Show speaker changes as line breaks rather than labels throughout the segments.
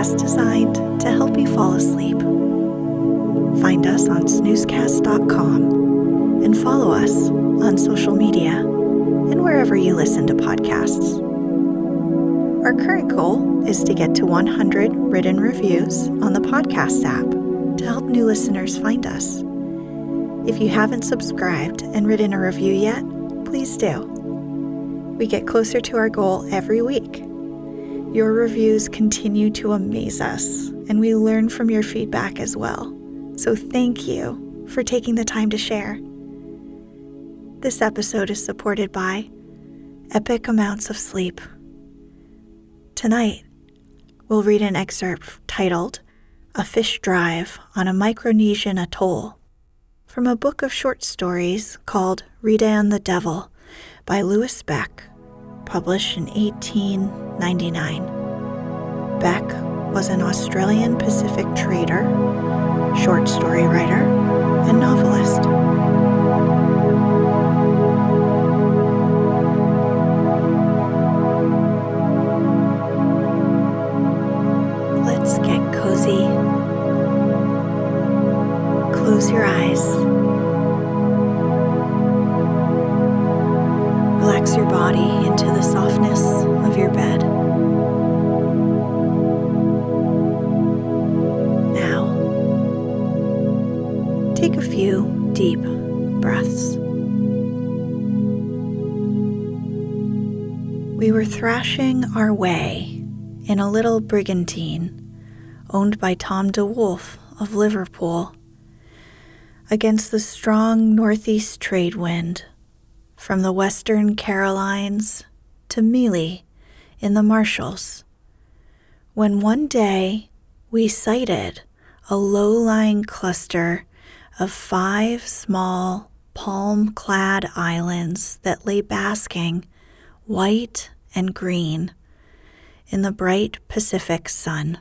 Podcast designed to help you fall asleep. Find us on snoozecast.com and follow us on social media and wherever you listen to podcasts. Our current goal is to get to 100 written reviews on the podcast app to help new listeners find us. If you haven't subscribed and written a review yet, please do. We get closer to our goal every week. Your reviews continue to amaze us, and we learn from your feedback as well. So thank you for taking the time to share. This episode is supported by Epic Amounts of Sleep. Tonight, we'll read an excerpt titled A Fish Drive on a Micronesian Atoll from a book of short stories called Ridan the Devil by Louis Becke, published in 1899. Becke was an Australian Pacific trader, short story writer, and novelist. Let's get cozy. Close your eyes. Relax your body softness of your bed. Now, take a few deep breaths. We were thrashing our way in a little brigantine owned by Tom DeWolf of Liverpool against the strong northeast trade wind from the western Carolines to Mili in the Marshalls, when one day we sighted a low lying cluster of five small palm clad islands that lay basking, white and green, in the bright Pacific sun.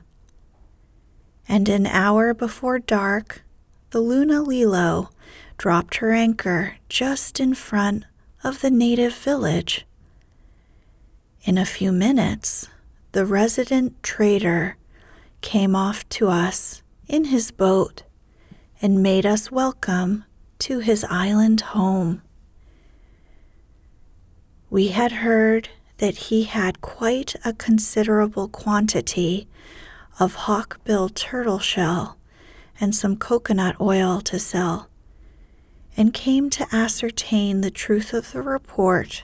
And an hour before dark, the Luna Lilo dropped her anchor just in front of the native village. In a few minutes, the resident trader came off to us in his boat and made us welcome to his island home. We had heard that he had quite a considerable quantity of hawk-billed turtle shell and some coconut oil to sell, and came to ascertain the truth of the report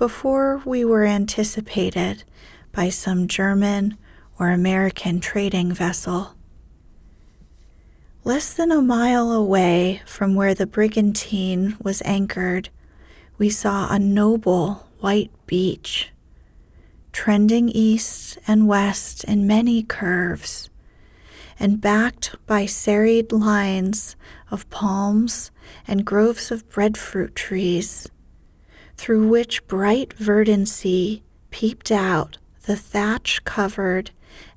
before we were anticipated by some German or American trading vessel. Less than a mile away from where the brigantine was anchored, we saw a noble white beach, trending east and west in many curves, and backed by serried lines of palms and groves of breadfruit trees, through which bright verdancy peeped out the thatch covered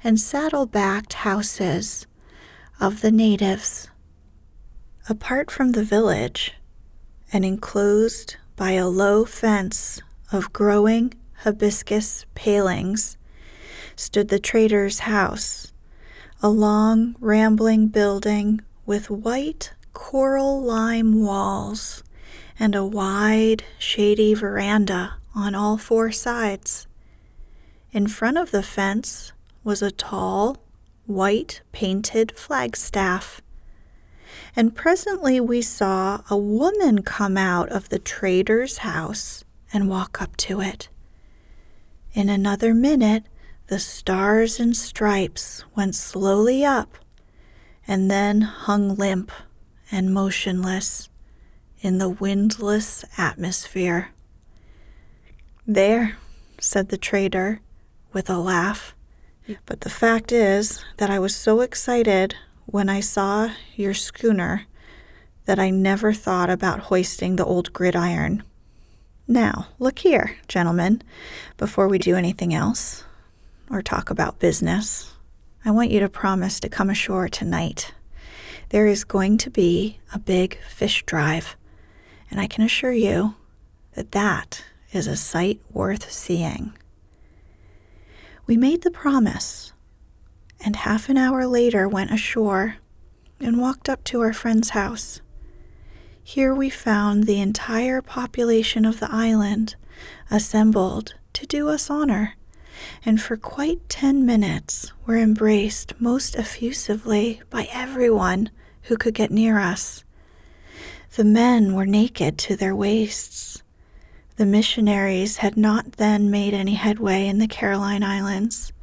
and saddle backed houses of the natives. Apart from the village, and enclosed by a low fence of growing hibiscus palings, stood the trader's house, a long, rambling building with white coral lime walls and a wide, shady veranda on all four sides. In front of the fence was a tall, white painted flagstaff. And presently we saw a woman come out of the trader's house and walk up to it. In another minute, the stars and stripes went slowly up and then hung limp and motionless in the windless atmosphere. There, said the trader with a laugh. But the fact is that I was so excited when I saw your schooner that I never thought about hoisting the old gridiron. Now, look here, gentlemen, before we do anything else or talk about business, I want you to promise to come ashore tonight. There is going to be a big fish drive, and I can assure you that that is a sight worth seeing. We made the promise, and half an hour later went ashore and walked up to our friend's house. Here we found the entire population of the island assembled to do us honor, and for quite ten minutes were embraced most effusively by everyone who could get near us. The men were naked to their waists, the missionaries had not then made any headway in the Caroline Islands,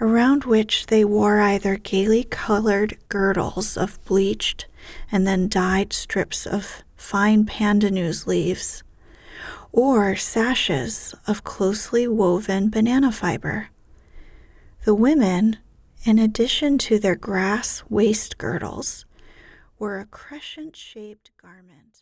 around which they wore either gaily colored girdles of bleached and then dyed strips of fine pandanus leaves, or sashes of closely woven banana fiber. The women, in addition to their grass waist girdles, wore a crescent shaped garment